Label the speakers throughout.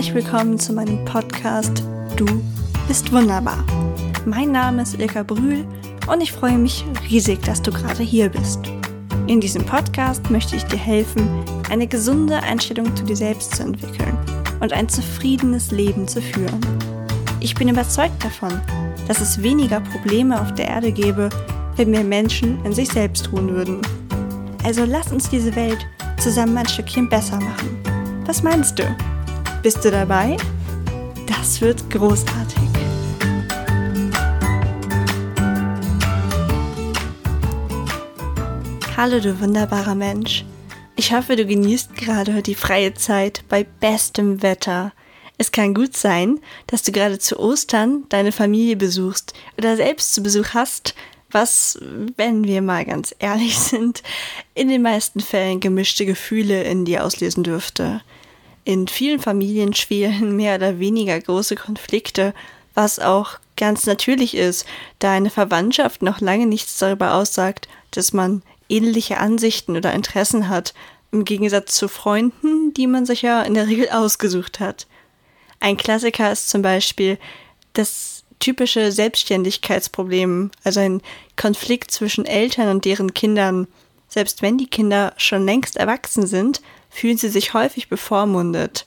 Speaker 1: herzlich willkommen zu meinem Podcast Du bist wunderbar. Mein Name ist Ilka Brühl und ich freue mich riesig, dass du gerade hier bist. In diesem Podcast möchte ich dir helfen, eine gesunde Einstellung zu dir selbst zu entwickeln und ein zufriedenes Leben zu führen. Ich bin überzeugt davon, dass es weniger Probleme auf der Erde gäbe, wenn mehr Menschen in sich selbst ruhen würden. Also lass uns diese Welt zusammen ein Stückchen besser machen. Was meinst du? Bist du dabei? Das wird großartig. Hallo du wunderbarer Mensch. Ich hoffe, du genießt gerade die freie Zeit bei bestem Wetter. Es kann gut sein, dass du gerade zu Ostern deine Familie besuchst oder selbst zu Besuch hast, was, wenn wir mal ganz ehrlich sind, in den meisten Fällen gemischte Gefühle in dir auslösen dürfte. In vielen Familien schwelen mehr oder weniger große Konflikte, was auch ganz natürlich ist, da eine Verwandtschaft noch lange nichts darüber aussagt, dass man ähnliche Ansichten oder Interessen hat, im Gegensatz zu Freunden, die man sich ja in der Regel ausgesucht hat. Ein Klassiker ist zum Beispiel das typische Selbstständigkeitsproblem, also ein Konflikt zwischen Eltern und deren Kindern. Selbst wenn die Kinder schon längst erwachsen sind, fühlen sie sich häufig bevormundet.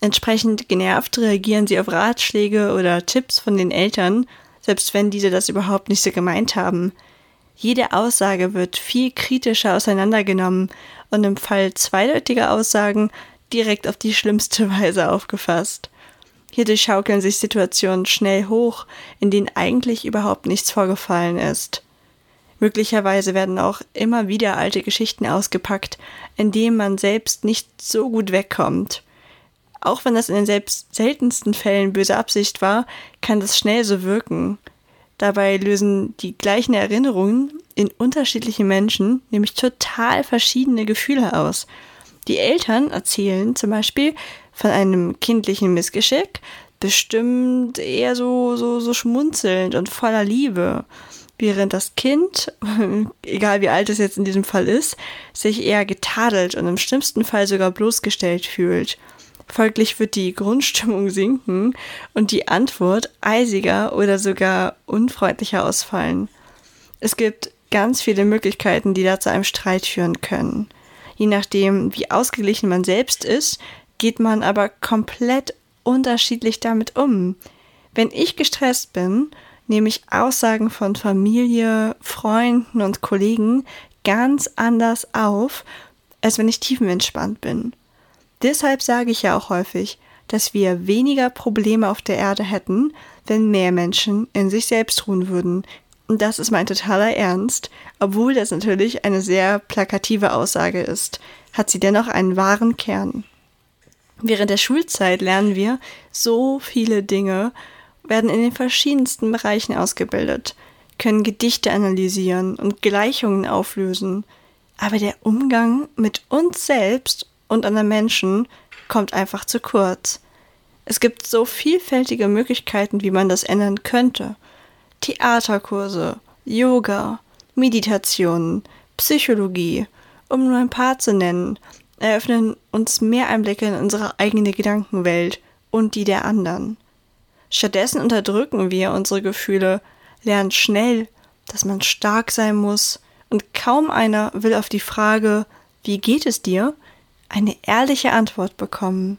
Speaker 1: Entsprechend genervt reagieren sie auf Ratschläge oder Tipps von den Eltern, selbst wenn diese das überhaupt nicht so gemeint haben. Jede Aussage wird viel kritischer auseinandergenommen und im Fall zweideutiger Aussagen direkt auf die schlimmste Weise aufgefasst. Hierdurch schaukeln sich Situationen schnell hoch, in denen eigentlich überhaupt nichts vorgefallen ist. Möglicherweise werden auch immer wieder alte Geschichten ausgepackt, in denen man selbst nicht so gut wegkommt. Auch wenn das in den selbst seltensten Fällen böse Absicht war, kann das schnell so wirken. Dabei lösen die gleichen Erinnerungen in unterschiedlichen Menschen nämlich total verschiedene Gefühle aus. Die Eltern erzählen zum Beispiel von einem kindlichen Missgeschick, bestimmt eher so, so, so schmunzelnd und voller Liebe während das Kind, egal wie alt es jetzt in diesem Fall ist, sich eher getadelt und im schlimmsten Fall sogar bloßgestellt fühlt. Folglich wird die Grundstimmung sinken und die Antwort eisiger oder sogar unfreundlicher ausfallen. Es gibt ganz viele Möglichkeiten, die da zu einem Streit führen können. Je nachdem, wie ausgeglichen man selbst ist, geht man aber komplett unterschiedlich damit um. Wenn ich gestresst bin nehme ich Aussagen von Familie, Freunden und Kollegen ganz anders auf, als wenn ich tiefenentspannt bin. Deshalb sage ich ja auch häufig, dass wir weniger Probleme auf der Erde hätten, wenn mehr Menschen in sich selbst ruhen würden. Und das ist mein totaler Ernst, obwohl das natürlich eine sehr plakative Aussage ist, hat sie dennoch einen wahren Kern. Während der Schulzeit lernen wir so viele Dinge werden in den verschiedensten Bereichen ausgebildet, können Gedichte analysieren und Gleichungen auflösen, aber der Umgang mit uns selbst und anderen Menschen kommt einfach zu kurz. Es gibt so vielfältige Möglichkeiten, wie man das ändern könnte. Theaterkurse, Yoga, Meditationen, Psychologie, um nur ein paar zu nennen, eröffnen uns mehr Einblicke in unsere eigene Gedankenwelt und die der anderen. Stattdessen unterdrücken wir unsere Gefühle, lernen schnell, dass man stark sein muss, und kaum einer will auf die Frage, wie geht es dir, eine ehrliche Antwort bekommen.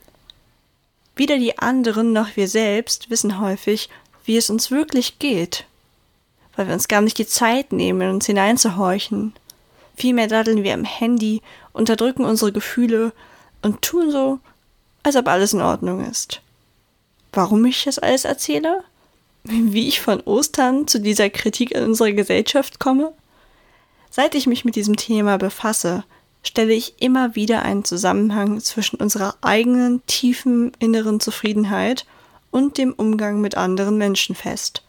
Speaker 1: Weder die anderen noch wir selbst wissen häufig, wie es uns wirklich geht, weil wir uns gar nicht die Zeit nehmen, uns hineinzuhorchen. Vielmehr daddeln wir am Handy, unterdrücken unsere Gefühle und tun so, als ob alles in Ordnung ist warum ich das alles erzähle? Wie ich von Ostern zu dieser Kritik an unserer Gesellschaft komme? Seit ich mich mit diesem Thema befasse, stelle ich immer wieder einen Zusammenhang zwischen unserer eigenen tiefen inneren Zufriedenheit und dem Umgang mit anderen Menschen fest.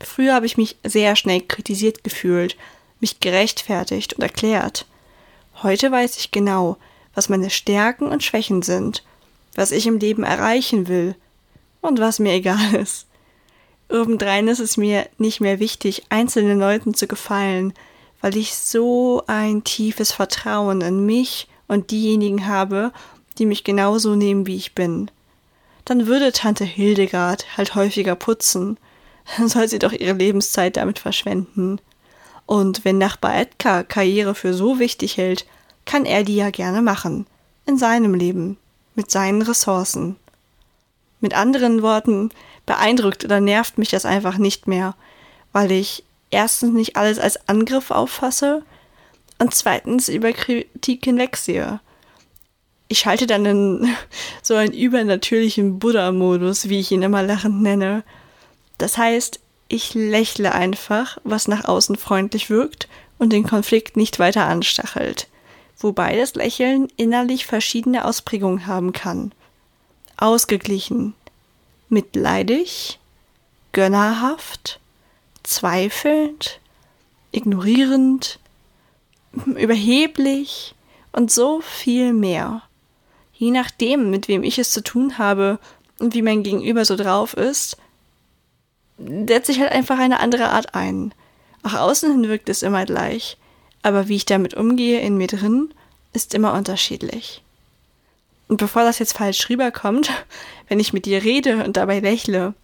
Speaker 1: Früher habe ich mich sehr schnell kritisiert gefühlt, mich gerechtfertigt und erklärt. Heute weiß ich genau, was meine Stärken und Schwächen sind, was ich im Leben erreichen will, und was mir egal ist. Obendrein ist es mir nicht mehr wichtig, einzelnen Leuten zu gefallen, weil ich so ein tiefes Vertrauen in mich und diejenigen habe, die mich genauso nehmen, wie ich bin. dann würde Tante Hildegard halt häufiger putzen. Dann soll sie doch ihre Lebenszeit damit verschwenden. Und wenn Nachbar Edgar Karriere für so wichtig hält, kann er die ja gerne machen. In seinem Leben. Mit seinen Ressourcen. Mit anderen Worten, beeindruckt oder nervt mich das einfach nicht mehr, weil ich erstens nicht alles als Angriff auffasse und zweitens über Kritik hinwegsehe ich schalte dann in so einen übernatürlichen Buddha-Modus, wie ich ihn immer lachend nenne. Das heißt, ich lächle einfach, was nach außen freundlich wirkt und den Konflikt nicht weiter anstachelt. Wobei das Lächeln innerlich verschiedene Ausprägungen haben kann. Ausgeglichen, mitleidig, gönnerhaft, zweifelnd, ignorierend, überheblich und so viel mehr je nachdem, mit wem ich es zu tun habe und wie mein Gegenüber so drauf ist, setze ich halt einfach eine andere Art ein. Auch außen hin wirkt es immer gleich, aber wie ich damit umgehe in mir drin, ist immer unterschiedlich. Und bevor das jetzt falsch rüberkommt, wenn ich mit dir rede und dabei lächle,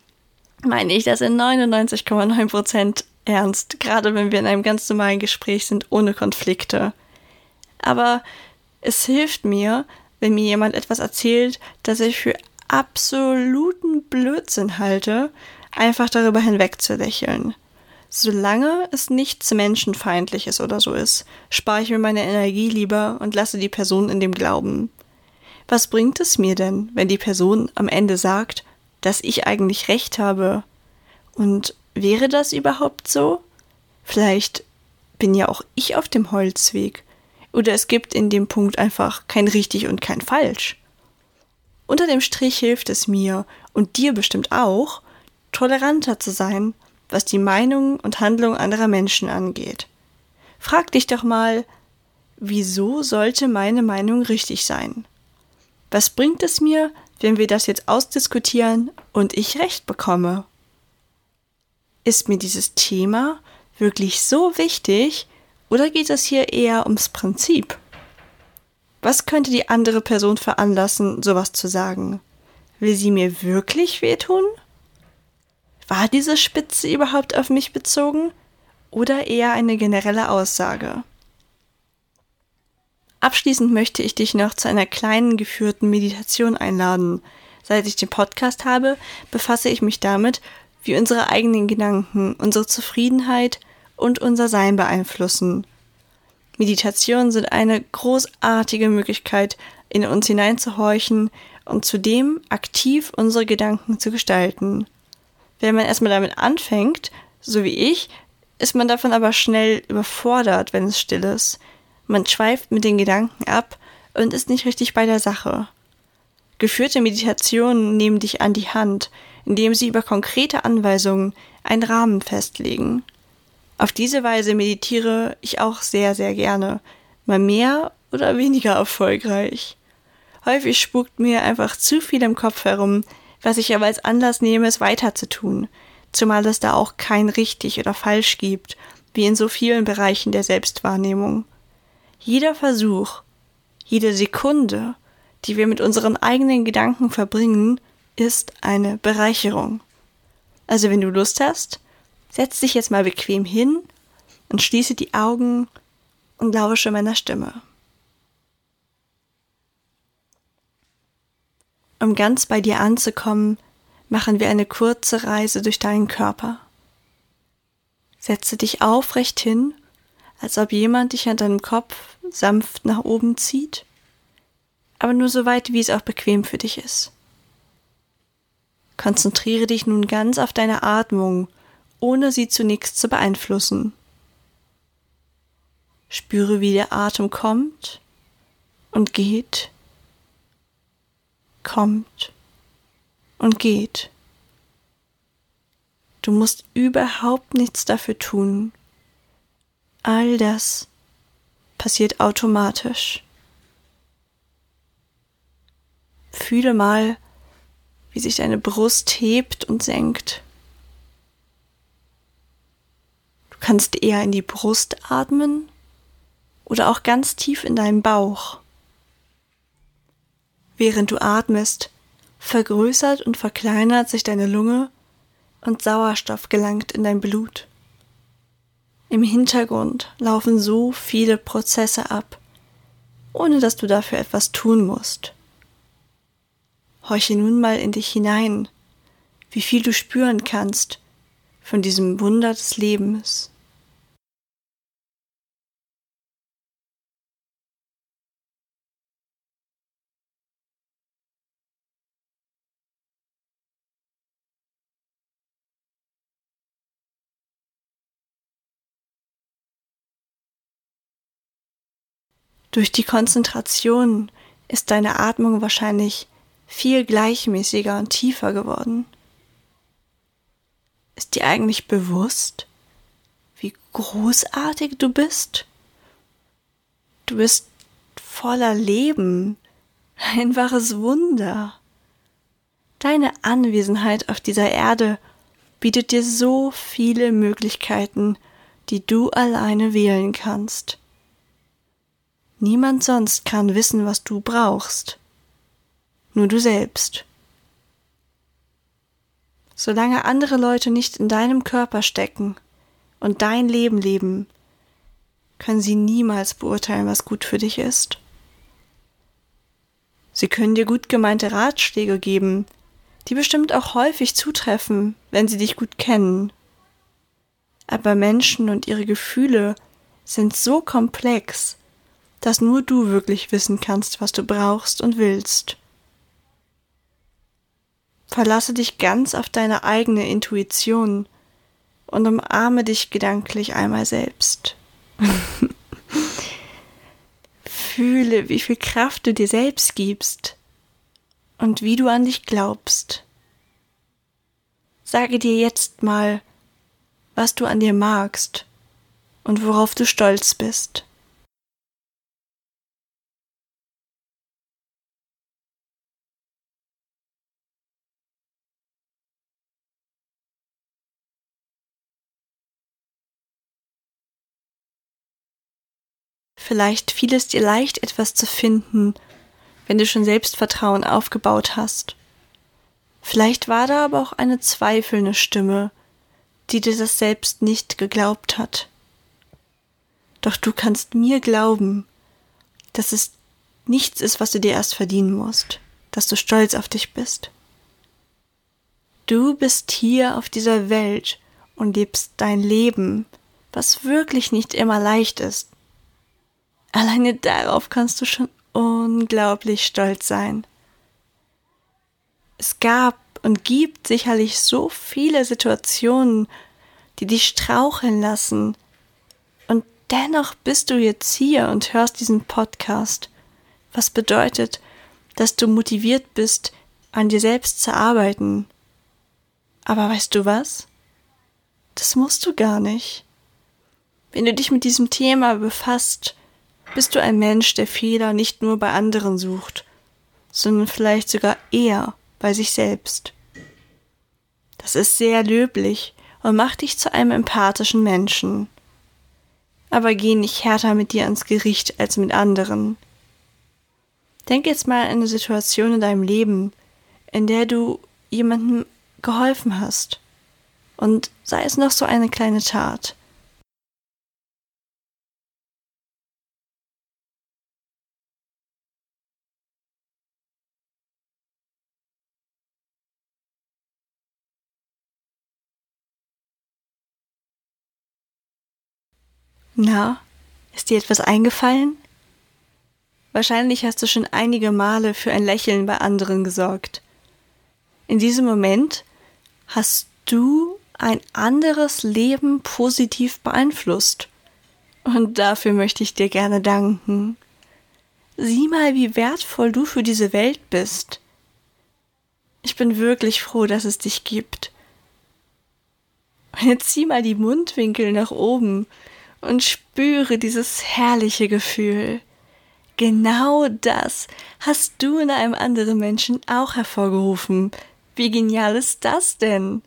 Speaker 1: meine ich das in 99,9% ernst, gerade wenn wir in einem ganz normalen Gespräch sind, ohne Konflikte. Aber es hilft mir, wenn mir jemand etwas erzählt, das ich für absoluten Blödsinn halte, einfach darüber hinweg zu lächeln. Solange es nichts Menschenfeindliches oder so ist, spare ich mir meine Energie lieber und lasse die Person in dem Glauben. Was bringt es mir denn, wenn die Person am Ende sagt, dass ich eigentlich recht habe? Und wäre das überhaupt so? Vielleicht bin ja auch ich auf dem Holzweg oder es gibt in dem Punkt einfach kein richtig und kein falsch. Unter dem Strich hilft es mir und dir bestimmt auch, toleranter zu sein, was die Meinung und Handlung anderer Menschen angeht. Frag dich doch mal, wieso sollte meine Meinung richtig sein? Was bringt es mir, wenn wir das jetzt ausdiskutieren und ich recht bekomme? Ist mir dieses Thema wirklich so wichtig, oder geht es hier eher ums Prinzip? Was könnte die andere Person veranlassen, sowas zu sagen? Will sie mir wirklich wehtun? War diese Spitze überhaupt auf mich bezogen? Oder eher eine generelle Aussage? Abschließend möchte ich dich noch zu einer kleinen geführten Meditation einladen. Seit ich den Podcast habe, befasse ich mich damit, wie unsere eigenen Gedanken, unsere Zufriedenheit und unser Sein beeinflussen. Meditationen sind eine großartige Möglichkeit, in uns hineinzuhorchen und zudem aktiv unsere Gedanken zu gestalten. Wenn man erstmal damit anfängt, so wie ich, ist man davon aber schnell überfordert, wenn es still ist. Man schweift mit den Gedanken ab und ist nicht richtig bei der Sache. Geführte Meditationen nehmen dich an die Hand, indem sie über konkrete Anweisungen einen Rahmen festlegen. Auf diese Weise meditiere ich auch sehr, sehr gerne. Mal mehr oder weniger erfolgreich. Häufig spukt mir einfach zu viel im Kopf herum, was ich aber als Anlass nehme, es weiterzutun, zumal es da auch kein richtig oder falsch gibt, wie in so vielen Bereichen der Selbstwahrnehmung. Jeder Versuch, jede Sekunde, die wir mit unseren eigenen Gedanken verbringen, ist eine Bereicherung. Also wenn du Lust hast, Setz dich jetzt mal bequem hin und schließe die Augen und lausche meiner Stimme. Um ganz bei dir anzukommen, machen wir eine kurze Reise durch deinen Körper. Setze dich aufrecht hin, als ob jemand dich an deinem Kopf sanft nach oben zieht, aber nur so weit, wie es auch bequem für dich ist. Konzentriere dich nun ganz auf deine Atmung ohne sie zunächst zu beeinflussen. Spüre, wie der Atem kommt und geht, kommt und geht. Du musst überhaupt nichts dafür tun. All das passiert automatisch. Fühle mal, wie sich deine Brust hebt und senkt. kannst eher in die Brust atmen oder auch ganz tief in deinen Bauch. Während du atmest, vergrößert und verkleinert sich deine Lunge und Sauerstoff gelangt in dein Blut. Im Hintergrund laufen so viele Prozesse ab, ohne dass du dafür etwas tun musst. Horche nun mal in dich hinein, wie viel du spüren kannst von diesem Wunder des Lebens. Durch die Konzentration ist deine Atmung wahrscheinlich viel gleichmäßiger und tiefer geworden. Ist dir eigentlich bewusst, wie großartig du bist? Du bist voller Leben, ein wahres Wunder. Deine Anwesenheit auf dieser Erde bietet dir so viele Möglichkeiten, die du alleine wählen kannst. Niemand sonst kann wissen, was du brauchst. Nur du selbst. Solange andere Leute nicht in deinem Körper stecken und dein Leben leben, können sie niemals beurteilen, was gut für dich ist. Sie können dir gut gemeinte Ratschläge geben, die bestimmt auch häufig zutreffen, wenn sie dich gut kennen. Aber Menschen und ihre Gefühle sind so komplex, dass nur du wirklich wissen kannst, was du brauchst und willst. Verlasse dich ganz auf deine eigene Intuition und umarme dich gedanklich einmal selbst. Fühle, wie viel Kraft du dir selbst gibst und wie du an dich glaubst. Sage dir jetzt mal, was du an dir magst und worauf du stolz bist. Vielleicht fiel es dir leicht, etwas zu finden, wenn du schon Selbstvertrauen aufgebaut hast. Vielleicht war da aber auch eine zweifelnde Stimme, die dir das selbst nicht geglaubt hat. Doch du kannst mir glauben, dass es nichts ist, was du dir erst verdienen musst, dass du stolz auf dich bist. Du bist hier auf dieser Welt und lebst dein Leben, was wirklich nicht immer leicht ist. Alleine darauf kannst du schon unglaublich stolz sein. Es gab und gibt sicherlich so viele Situationen, die dich straucheln lassen. Und dennoch bist du jetzt hier und hörst diesen Podcast, was bedeutet, dass du motiviert bist, an dir selbst zu arbeiten. Aber weißt du was? Das musst du gar nicht. Wenn du dich mit diesem Thema befasst, bist du ein Mensch, der Fehler nicht nur bei anderen sucht, sondern vielleicht sogar eher bei sich selbst. Das ist sehr löblich und macht dich zu einem empathischen Menschen. Aber geh nicht härter mit dir ans Gericht als mit anderen. Denk jetzt mal an eine Situation in deinem Leben, in der du jemandem geholfen hast. Und sei es noch so eine kleine Tat. Na, ist dir etwas eingefallen? Wahrscheinlich hast du schon einige Male für ein Lächeln bei anderen gesorgt. In diesem Moment hast du ein anderes Leben positiv beeinflusst. Und dafür möchte ich dir gerne danken. Sieh mal, wie wertvoll du für diese Welt bist. Ich bin wirklich froh, dass es dich gibt. Und jetzt zieh mal die Mundwinkel nach oben und spüre dieses herrliche Gefühl. Genau das hast du in einem anderen Menschen auch hervorgerufen. Wie genial ist das denn?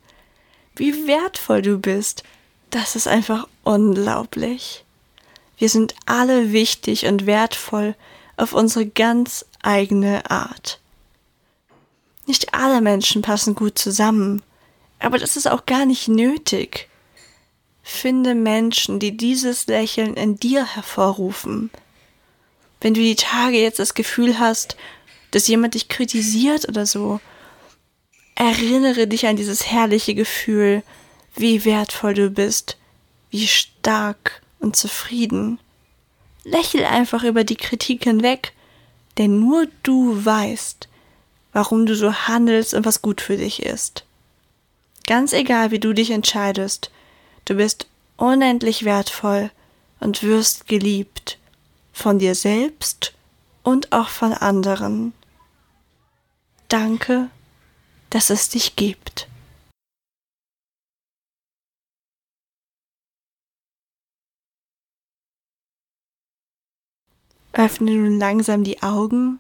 Speaker 1: Wie wertvoll du bist. Das ist einfach unglaublich. Wir sind alle wichtig und wertvoll auf unsere ganz eigene Art. Nicht alle Menschen passen gut zusammen, aber das ist auch gar nicht nötig. Finde Menschen, die dieses Lächeln in dir hervorrufen. Wenn du die Tage jetzt das Gefühl hast, dass jemand dich kritisiert oder so, erinnere dich an dieses herrliche Gefühl, wie wertvoll du bist, wie stark und zufrieden. Lächel einfach über die Kritik hinweg, denn nur du weißt, warum du so handelst und was gut für dich ist. Ganz egal, wie du dich entscheidest, du bist unendlich wertvoll und wirst geliebt von dir selbst und auch von anderen. Danke, dass es dich gibt. Öffne nun langsam die Augen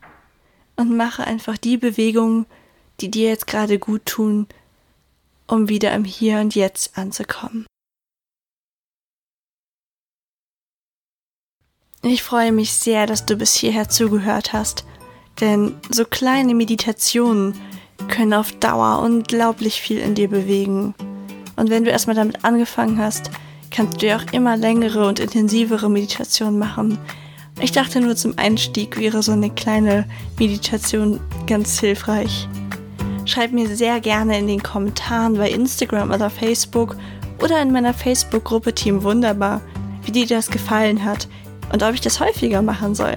Speaker 1: und mache einfach die Bewegungen, die dir jetzt gerade gut tun, um wieder im Hier und Jetzt anzukommen. Ich freue mich sehr, dass du bis hierher zugehört hast, denn so kleine Meditationen können auf Dauer unglaublich viel in dir bewegen. Und wenn du erstmal damit angefangen hast, kannst du ja auch immer längere und intensivere Meditationen machen, ich dachte nur zum Einstieg wäre so eine kleine Meditation ganz hilfreich. Schreib mir sehr gerne in den Kommentaren bei Instagram oder Facebook oder in meiner Facebook-Gruppe Team Wunderbar, wie dir das gefallen hat und ob ich das häufiger machen soll.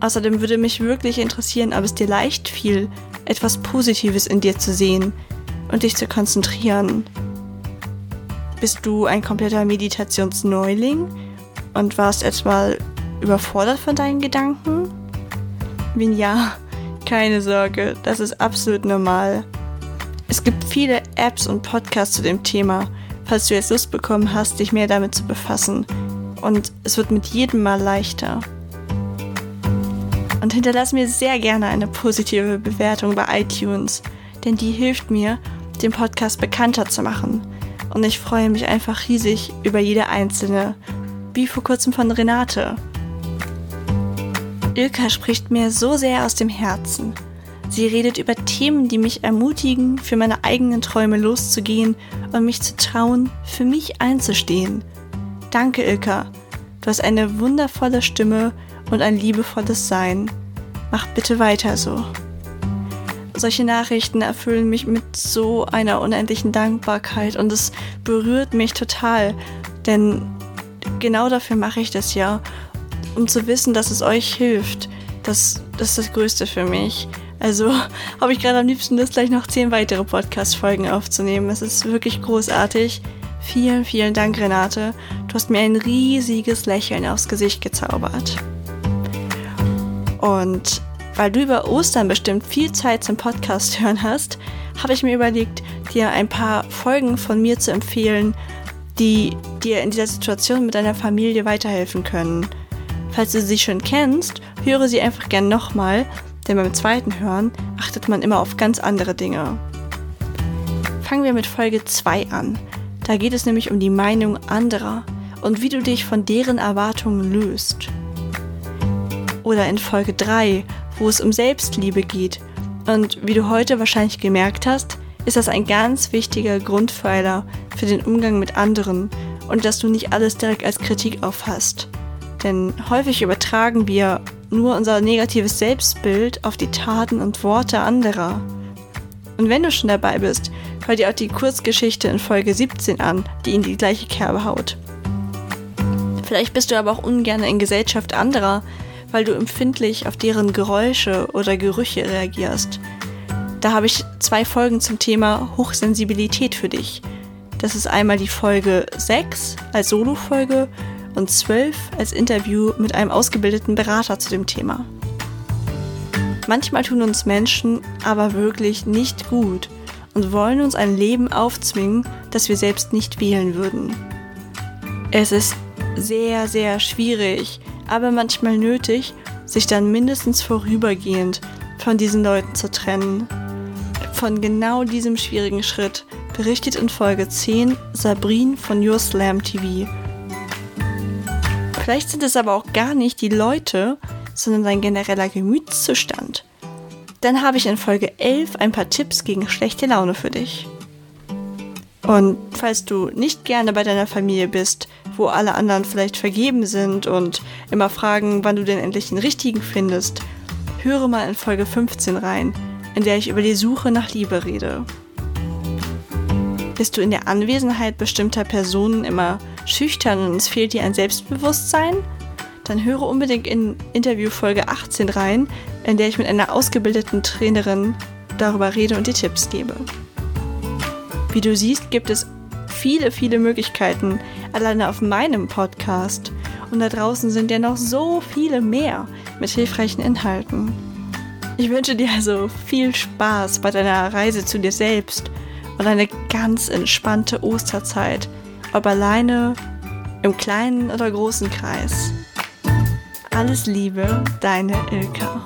Speaker 1: Außerdem würde mich wirklich interessieren, ob es dir leicht fiel, etwas Positives in dir zu sehen und dich zu konzentrieren. Bist du ein kompletter Meditationsneuling und warst etwa überfordert von deinen Gedanken? Wenn ja, keine Sorge, das ist absolut normal. Es gibt viele Apps und Podcasts zu dem Thema, falls du jetzt Lust bekommen hast, dich mehr damit zu befassen. Und es wird mit jedem Mal leichter. Und hinterlass mir sehr gerne eine positive Bewertung bei iTunes, denn die hilft mir, den Podcast bekannter zu machen. Und ich freue mich einfach riesig über jede einzelne, wie vor kurzem von Renate. Ilka spricht mir so sehr aus dem Herzen. Sie redet über Themen, die mich ermutigen, für meine eigenen Träume loszugehen und mich zu trauen, für mich einzustehen. Danke, Ilka. Du hast eine wundervolle Stimme und ein liebevolles Sein. Mach bitte weiter so. Solche Nachrichten erfüllen mich mit so einer unendlichen Dankbarkeit und es berührt mich total, denn genau dafür mache ich das ja um zu wissen, dass es euch hilft. Das, das ist das Größte für mich. Also habe ich gerade am liebsten Lust, gleich noch zehn weitere Podcast-Folgen aufzunehmen. Es ist wirklich großartig. Vielen, vielen Dank, Renate. Du hast mir ein riesiges Lächeln aufs Gesicht gezaubert. Und weil du über Ostern bestimmt viel Zeit zum Podcast hören hast, habe ich mir überlegt, dir ein paar Folgen von mir zu empfehlen, die dir in dieser Situation mit deiner Familie weiterhelfen können. Falls du sie schon kennst, höre sie einfach gern nochmal, denn beim zweiten Hören achtet man immer auf ganz andere Dinge. Fangen wir mit Folge 2 an. Da geht es nämlich um die Meinung anderer und wie du dich von deren Erwartungen löst. Oder in Folge 3, wo es um Selbstliebe geht. Und wie du heute wahrscheinlich gemerkt hast, ist das ein ganz wichtiger Grundpfeiler für den Umgang mit anderen und dass du nicht alles direkt als Kritik auffasst. Denn häufig übertragen wir nur unser negatives Selbstbild auf die Taten und Worte anderer. Und wenn du schon dabei bist, hör dir auch die Kurzgeschichte in Folge 17 an, die in die gleiche Kerbe haut. Vielleicht bist du aber auch ungern in Gesellschaft anderer, weil du empfindlich auf deren Geräusche oder Gerüche reagierst. Da habe ich zwei Folgen zum Thema Hochsensibilität für dich. Das ist einmal die Folge 6 als Solo-Folge und 12 als Interview mit einem ausgebildeten Berater zu dem Thema. Manchmal tun uns Menschen aber wirklich nicht gut und wollen uns ein Leben aufzwingen, das wir selbst nicht wählen würden. Es ist sehr, sehr schwierig, aber manchmal nötig, sich dann mindestens vorübergehend von diesen Leuten zu trennen. Von genau diesem schwierigen Schritt berichtet in Folge 10 Sabrine von Your Slam TV Vielleicht sind es aber auch gar nicht die Leute, sondern dein genereller Gemütszustand. dann habe ich in Folge 11 ein paar Tipps gegen schlechte Laune für dich. Und falls du nicht gerne bei deiner Familie bist, wo alle anderen vielleicht vergeben sind und immer fragen, wann du denn endlich den richtigen findest, höre mal in Folge 15 rein, in der ich über die Suche nach Liebe rede. Bist du in der Anwesenheit bestimmter Personen immer schüchtern und es fehlt dir ein Selbstbewusstsein? Dann höre unbedingt in Interview Folge 18 rein, in der ich mit einer ausgebildeten Trainerin darüber rede und dir Tipps gebe. Wie du siehst, gibt es viele, viele Möglichkeiten alleine auf meinem Podcast. Und da draußen sind ja noch so viele mehr mit hilfreichen Inhalten. Ich wünsche dir also viel Spaß bei deiner Reise zu dir selbst und eine ganz entspannte Osterzeit, ob alleine, im kleinen oder großen Kreis. Alles Liebe, deine Ilka.